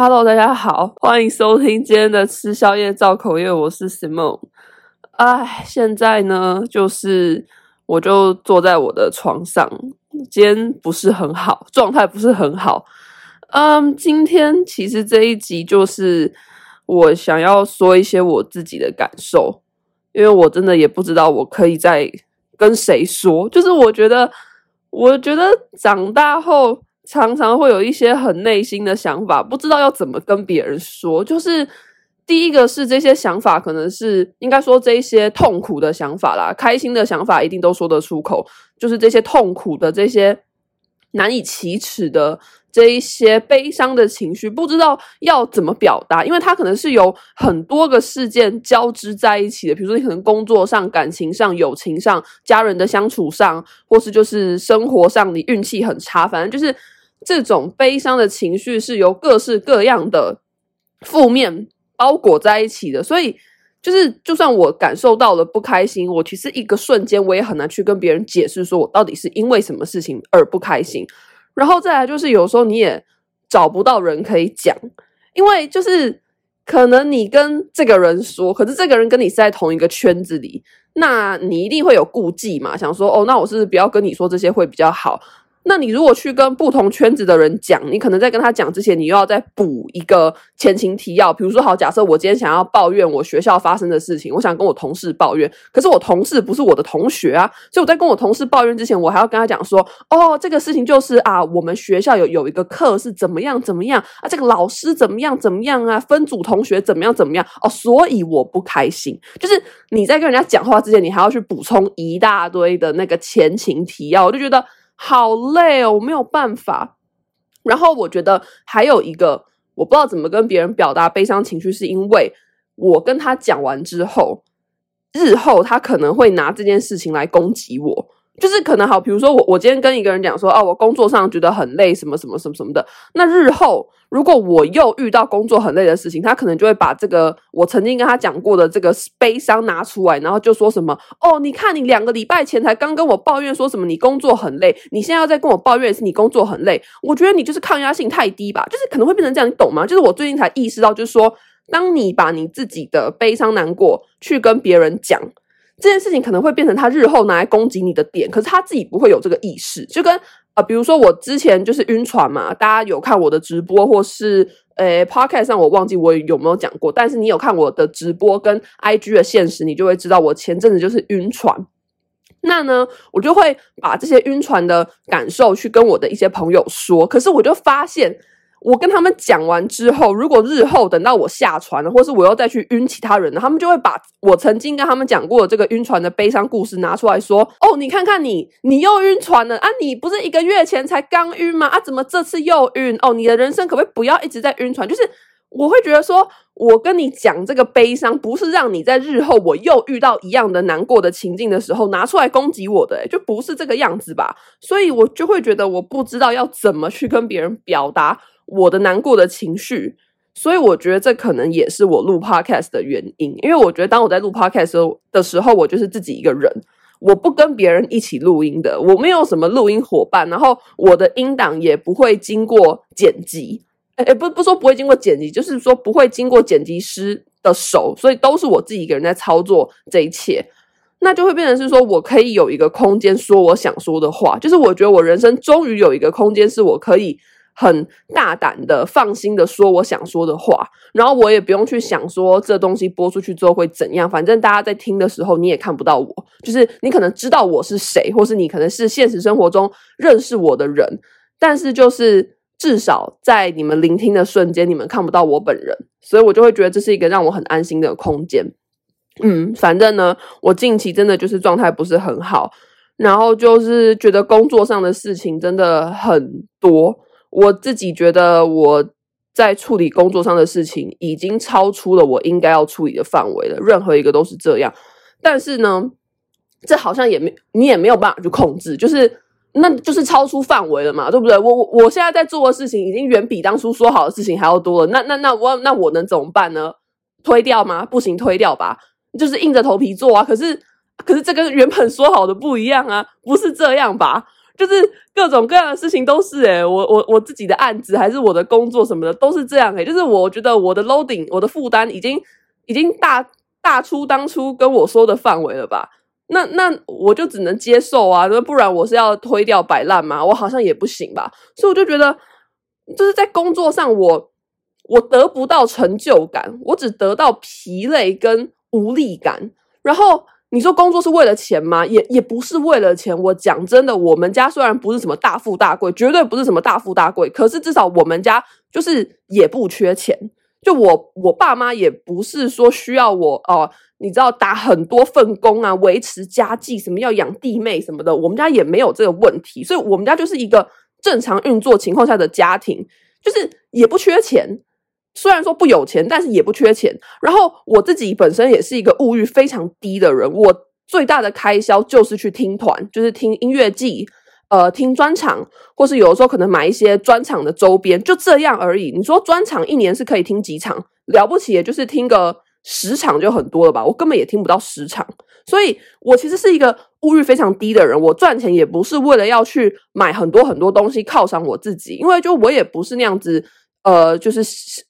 Hello，大家好，欢迎收听今天的吃宵夜造口业，我是 Simone。哎，现在呢，就是我就坐在我的床上，今天不是很好，状态不是很好。嗯，今天其实这一集就是我想要说一些我自己的感受，因为我真的也不知道我可以再跟谁说，就是我觉得，我觉得长大后。常常会有一些很内心的想法，不知道要怎么跟别人说。就是第一个是这些想法，可能是应该说这些痛苦的想法啦，开心的想法一定都说得出口。就是这些痛苦的、这些难以启齿的、这一些悲伤的情绪，不知道要怎么表达，因为它可能是有很多个事件交织在一起的。比如说，你可能工作上、感情上、友情上、家人的相处上，或是就是生活上，你运气很差，反正就是。这种悲伤的情绪是由各式各样的负面包裹在一起的，所以就是，就算我感受到了不开心，我其实一个瞬间我也很难去跟别人解释，说我到底是因为什么事情而不开心。然后再来就是，有时候你也找不到人可以讲，因为就是可能你跟这个人说，可是这个人跟你是在同一个圈子里，那你一定会有顾忌嘛，想说哦，那我是不是不要跟你说这些会比较好？那你如果去跟不同圈子的人讲，你可能在跟他讲之前，你又要再补一个前情提要。比如说，好，假设我今天想要抱怨我学校发生的事情，我想跟我同事抱怨，可是我同事不是我的同学啊，所以我在跟我同事抱怨之前，我还要跟他讲说，哦，这个事情就是啊，我们学校有有一个课是怎么样怎么样啊，这个老师怎么样怎么样啊，分组同学怎么样怎么样哦，所以我不开心。就是你在跟人家讲话之前，你还要去补充一大堆的那个前情提要，我就觉得。好累哦，我没有办法。然后我觉得还有一个，我不知道怎么跟别人表达悲伤情绪，是因为我跟他讲完之后，日后他可能会拿这件事情来攻击我。就是可能好，比如说我我今天跟一个人讲说，哦，我工作上觉得很累，什么什么什么什么的。那日后如果我又遇到工作很累的事情，他可能就会把这个我曾经跟他讲过的这个悲伤拿出来，然后就说什么，哦，你看你两个礼拜前才刚跟我抱怨说什么你工作很累，你现在要再跟我抱怨是你工作很累，我觉得你就是抗压性太低吧，就是可能会变成这样，你懂吗？就是我最近才意识到，就是说，当你把你自己的悲伤难过去跟别人讲。这件事情可能会变成他日后拿来攻击你的点，可是他自己不会有这个意识。就跟啊、比如说我之前就是晕船嘛，大家有看我的直播或是呃 Podcast 上，我忘记我有没有讲过。但是你有看我的直播跟 IG 的现实，你就会知道我前阵子就是晕船。那呢，我就会把这些晕船的感受去跟我的一些朋友说，可是我就发现。我跟他们讲完之后，如果日后等到我下船了，或是我又再去晕其他人了，他们就会把我曾经跟他们讲过的这个晕船的悲伤故事拿出来说：“哦，你看看你，你又晕船了啊！你不是一个月前才刚晕吗？啊，怎么这次又晕？哦，你的人生可不可以不要一直在晕船？就是我会觉得说，我跟你讲这个悲伤，不是让你在日后我又遇到一样的难过的情境的时候拿出来攻击我的，就不是这个样子吧？所以我就会觉得我不知道要怎么去跟别人表达。”我的难过的情绪，所以我觉得这可能也是我录 podcast 的原因。因为我觉得当我在录 podcast 的时候，我就是自己一个人，我不跟别人一起录音的，我没有什么录音伙伴，然后我的音档也不会经过剪辑，诶，不不说不会经过剪辑，就是说不会经过剪辑师的手，所以都是我自己一个人在操作这一切，那就会变成是说我可以有一个空间说我想说的话，就是我觉得我人生终于有一个空间是我可以。很大胆的、放心的说我想说的话，然后我也不用去想说这东西播出去之后会怎样，反正大家在听的时候你也看不到我，就是你可能知道我是谁，或是你可能是现实生活中认识我的人，但是就是至少在你们聆听的瞬间，你们看不到我本人，所以我就会觉得这是一个让我很安心的空间。嗯，反正呢，我近期真的就是状态不是很好，然后就是觉得工作上的事情真的很多。我自己觉得我在处理工作上的事情已经超出了我应该要处理的范围了，任何一个都是这样。但是呢，这好像也没你也没有办法去控制，就是那就是超出范围了嘛，对不对？我我我现在在做的事情已经远比当初说好的事情还要多了。那那那我那我能怎么办呢？推掉吗？不行，推掉吧，就是硬着头皮做啊。可是可是这跟原本说好的不一样啊，不是这样吧？就是各种各样的事情都是诶、我我我自己的案子还是我的工作什么的都是这样诶、就是我觉得我的 loading 我的负担已经已经大大出当初跟我说的范围了吧？那那我就只能接受啊，那不然我是要推掉摆烂吗？我好像也不行吧。所以我就觉得，就是在工作上我我得不到成就感，我只得到疲累跟无力感，然后。你说工作是为了钱吗？也也不是为了钱。我讲真的，我们家虽然不是什么大富大贵，绝对不是什么大富大贵，可是至少我们家就是也不缺钱。就我我爸妈也不是说需要我哦、你知道打很多份工啊，维持家计，什么要养弟妹什么的，我们家也没有这个问题。所以我们家就是一个正常运作情况下的家庭，就是也不缺钱。虽然说不有钱，但是也不缺钱。然后我自己本身也是一个物欲非常低的人，我最大的开销就是去听团，就是听音乐季，呃，听专场，或是有的时候可能买一些专场的周边，就这样而已。你说专场一年是可以听几场？了不起也就是听个十场就很多了吧？我根本也听不到十场。所以我其实是一个物欲非常低的人。我赚钱也不是为了要去买很多很多东西犒赏我自己，因为就我也不是那样子。呃，就是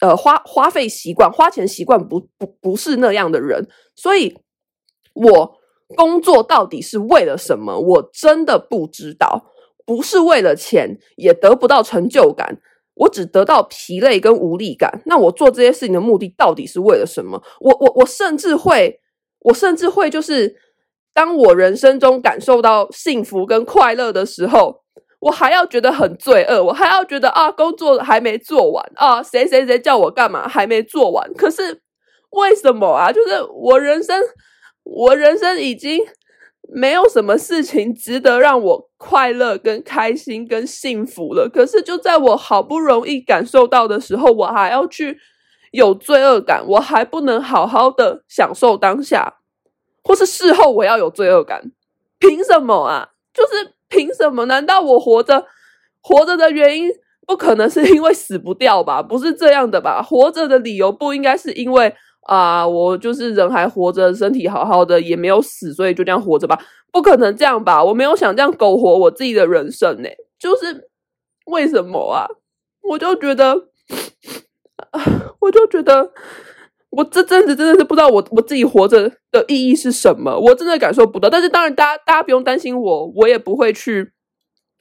呃花花费习惯、花钱习惯不不不是那样的人，所以我工作到底是为了什么？我真的不知道。不是为了钱，也得不到成就感，我只得到疲累跟无力感。那我做这些事情的目的到底是为了什么？我我我甚至会，我甚至会就是，当我人生中感受到幸福跟快乐的时候。我还要觉得很罪恶，我还要觉得啊，工作还没做完啊，谁谁谁叫我干嘛还没做完？可是为什么啊？就是我人生，我人生已经没有什么事情值得让我快乐、跟开心、跟幸福了。可是就在我好不容易感受到的时候，我还要去有罪恶感，我还不能好好的享受当下，或是事后我要有罪恶感？凭什么啊？就是。凭什么？难道我活着，活着的原因不可能是因为死不掉吧？不是这样的吧？活着的理由不应该是因为啊、我就是人还活着，身体好好的，也没有死，所以就这样活着吧？不可能这样吧？我没有想这样苟活我自己的人生呢。就是为什么啊？我就觉得，我就觉得。我这阵子真的是不知道我我自己活着的意义是什么，我真的感受不到。但是当然，大家大家不用担心我，我也不会去，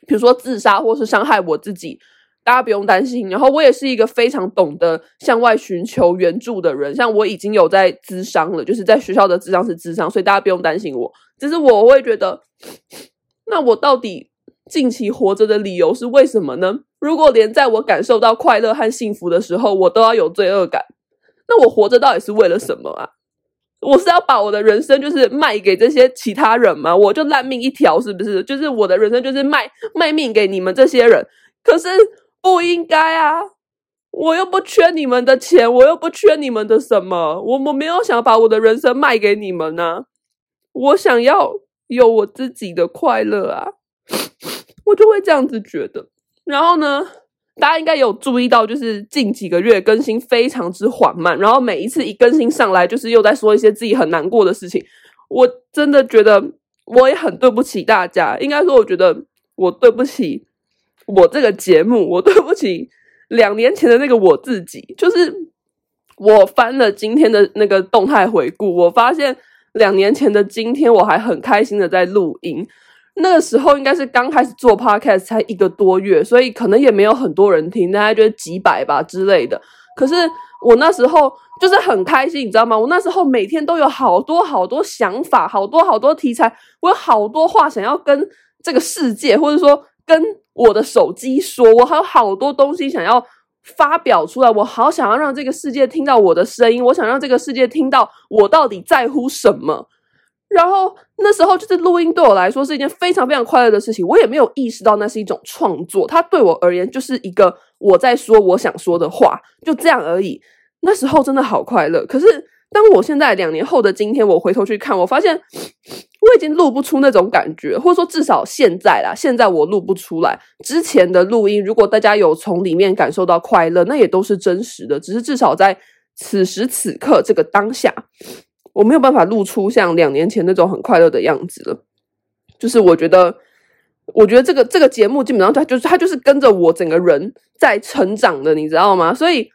比如说自杀或是伤害我自己，大家不用担心。然后我也是一个非常懂得向外寻求援助的人，像我已经有在智商了，就是在学校的智商是智商，所以大家不用担心我。只是我会觉得，那我到底近期活着的理由是为什么呢？如果连在我感受到快乐和幸福的时候，我都要有罪恶感。那我活着到底是为了什么啊？我是要把我的人生就是卖给这些其他人吗？我就烂命一条，是不是？就是我的人生就是卖卖命给你们这些人？可是不应该啊！我又不缺你们的钱，我又不缺你们的什么，我我没有想把我的人生卖给你们呢、我想要有我自己的快乐啊，我就会这样子觉得。然后呢？大家应该有注意到，就是近几个月更新非常之缓慢，然后每一次一更新上来，就是又在说一些自己很难过的事情。我真的觉得我也很对不起大家，应该说，我觉得我对不起我这个节目，我对不起两年前的那个我自己。就是我翻了今天的那个动态回顾，我发现两年前的今天，我还很开心的在录音。那个时候应该是刚开始做 podcast 才一个多月，所以可能也没有很多人听，大概就几百吧之类的。可是我那时候就是很开心，你知道吗？我那时候每天都有好多好多想法，好多好多题材，我有好多话想要跟这个世界，或者说跟我的手机说，我还有好多东西想要发表出来，我好想要让这个世界听到我的声音，我想让这个世界听到我到底在乎什么。然后那时候就是录音对我来说是一件非常非常快乐的事情，我也没有意识到那是一种创作，它对我而言就是一个我在说我想说的话，就这样而已。那时候真的好快乐。可是当我现在两年后的今天，我回头去看，我发现我已经录不出那种感觉，或者说至少现在啦，现在我录不出来。之前的录音，如果大家有从里面感受到快乐，那也都是真实的，只是至少在此时此刻这个当下。我没有办法露出像两年前那种很快乐的样子了，就是我觉得我觉得这个这个节目基本上它就是它就是跟着我整个人在成长的，你知道吗？所以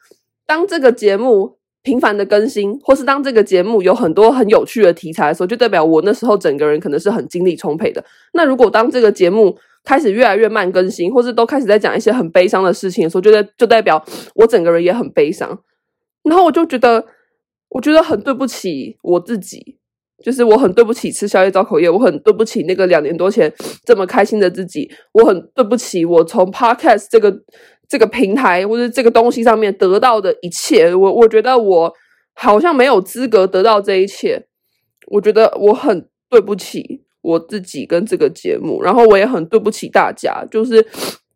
当这个节目频繁的更新，或是当这个节目有很多很有趣的题材的时候，就代表我那时候整个人可能是很精力充沛的。那如果当这个节目开始越来越慢更新，或是都开始在讲一些很悲伤的事情的时候，就代就代表我整个人也很悲伤。然后我就觉得，我觉得很对不起我自己。就是我很对不起吃宵夜造口业，我很对不起那个两年多前 这么开心的自己，我很对不起我从 Podcast 这个这个平台或者这个东西上面得到的一切，我我觉得我好像没有资格得到这一切，我觉得我很对不起我自己跟这个节目，然后我也很对不起大家，就是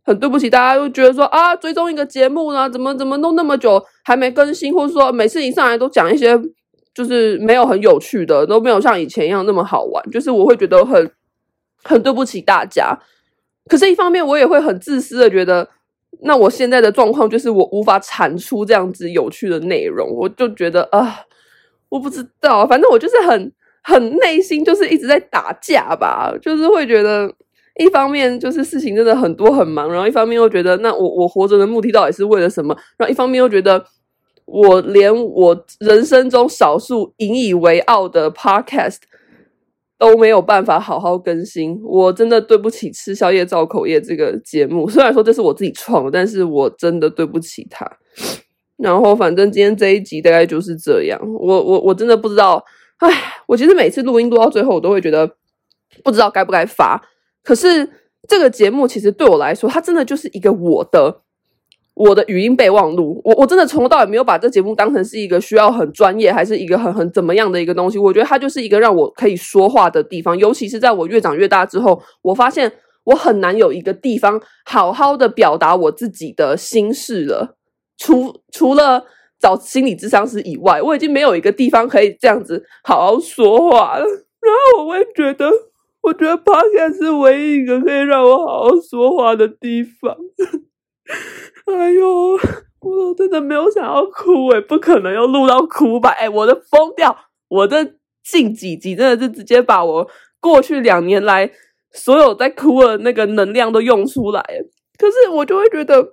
很对不起大家，又觉得说啊，追踪一个节目呢，怎么怎么弄那么久还没更新，或者说每次一上来都讲一些。就是没有很有趣的，都没有像以前一样那么好玩。就是我会觉得很很对不起大家，可是，一方面我也会很自私的觉得，那我现在的状况就是我无法产出这样子有趣的内容，我就觉得啊，我不知道，反正我就是很很内心就是一直在打架吧，就是会觉得，一方面就是事情真的很多很忙，然后一方面又觉得，那我我活着的目的到底是为了什么？然后一方面又觉得。我连我人生中少数引以为傲的 podcast 都没有办法好好更新，我真的对不起《吃宵夜造口业》这个节目。虽然说这是我自己创的，但是我真的对不起他。然后，反正今天这一集大概就是这样。我我我真的不知道，唉，我其实每次录音录到最后，我都会觉得不知道该不该发。可是这个节目其实对我来说，它真的就是一个我的。我的语音备忘录，我我真的从头到尾没有把这节目当成是一个需要很专业，还是一个很很怎么样的一个东西。我觉得它就是一个让我可以说话的地方，尤其是在我越长越大之后，我发现我很难有一个地方好好的表达我自己的心事了。除除了找心理咨商师以外，我已经没有一个地方可以这样子好好说话了。然后我会觉得，我觉得 Podcast 是唯一一个可以让我好好说话的地方。哎呦，我真的没有想要哭诶，不可能又录到哭吧？诶，我的疯掉！我的近几集真的是直接把我过去两年来所有在哭的那个能量都用出来。可是我就会觉得，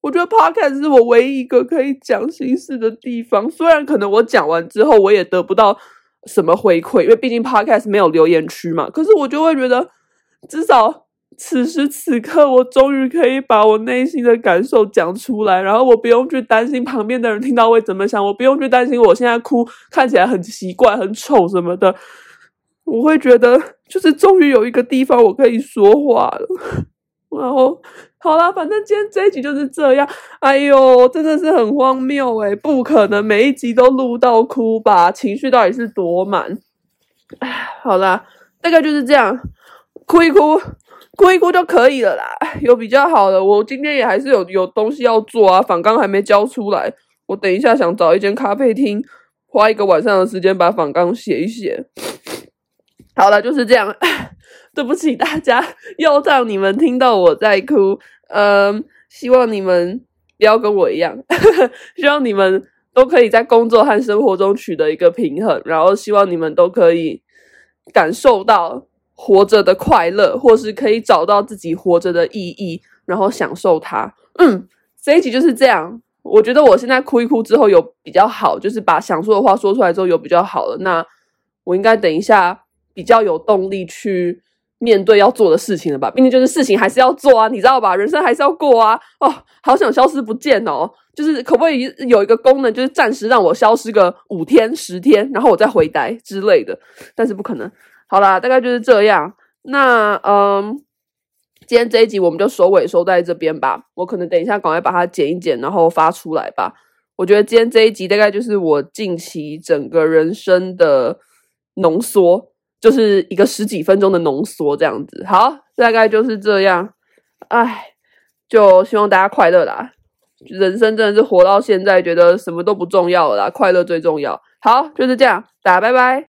我觉得 Podcast 是我唯一一个可以讲心事的地方。虽然可能我讲完之后我也得不到什么回馈，因为毕竟 Podcast 没有留言区嘛。可是我就会觉得，至少。此时此刻，我终于可以把我内心的感受讲出来，然后我不用去担心旁边的人听到会怎么想，我不用去担心我现在哭看起来很奇怪、很丑什么的。我会觉得，就是终于有一个地方我可以说话了。然后，好啦，反正今天这一集就是这样。哎呦，真的是很荒谬诶，不可能每一集都录到哭吧？情绪到底是多满？哎，好啦，大概就是这样，哭一哭。哭一哭就可以了啦，有比较好的。我今天也还是有有东西要做啊，仿纲还没交出来。我等一下想找一间咖啡厅，花一个晚上的时间把仿纲写一写。好了，就是这样。对不起大家，又让你们听到我在哭。嗯，希望你们不要跟我一样，希望你们都可以在工作和生活中取得一个平衡，然后希望你们都可以感受到。活着的快乐，或是可以找到自己活着的意义，然后享受它。嗯，这一集就是这样。我觉得我现在哭一哭之后有比较好，就是把想说的话说出来之后有比较好了。那我应该等一下比较有动力去面对要做的事情了吧？毕竟就是事情还是要做啊，你知道吧？人生还是要过啊。哦，好想消失不见哦。就是可不可以有一个功能，就是暂时让我消失个五天、十天，然后我再回来之类的？但是不可能。好啦，大概就是这样。那嗯，今天这一集我们就收尾收在这边吧。我可能等一下赶快把它剪一剪，然后发出来吧。我觉得今天这一集大概就是我近期整个人生的浓缩，就是一个十几分钟的浓缩这样子。好，大概就是这样。唉，就希望大家快乐啦。人生真的是活到现在，觉得什么都不重要了啦，快乐最重要。好，就是这样，大家拜拜。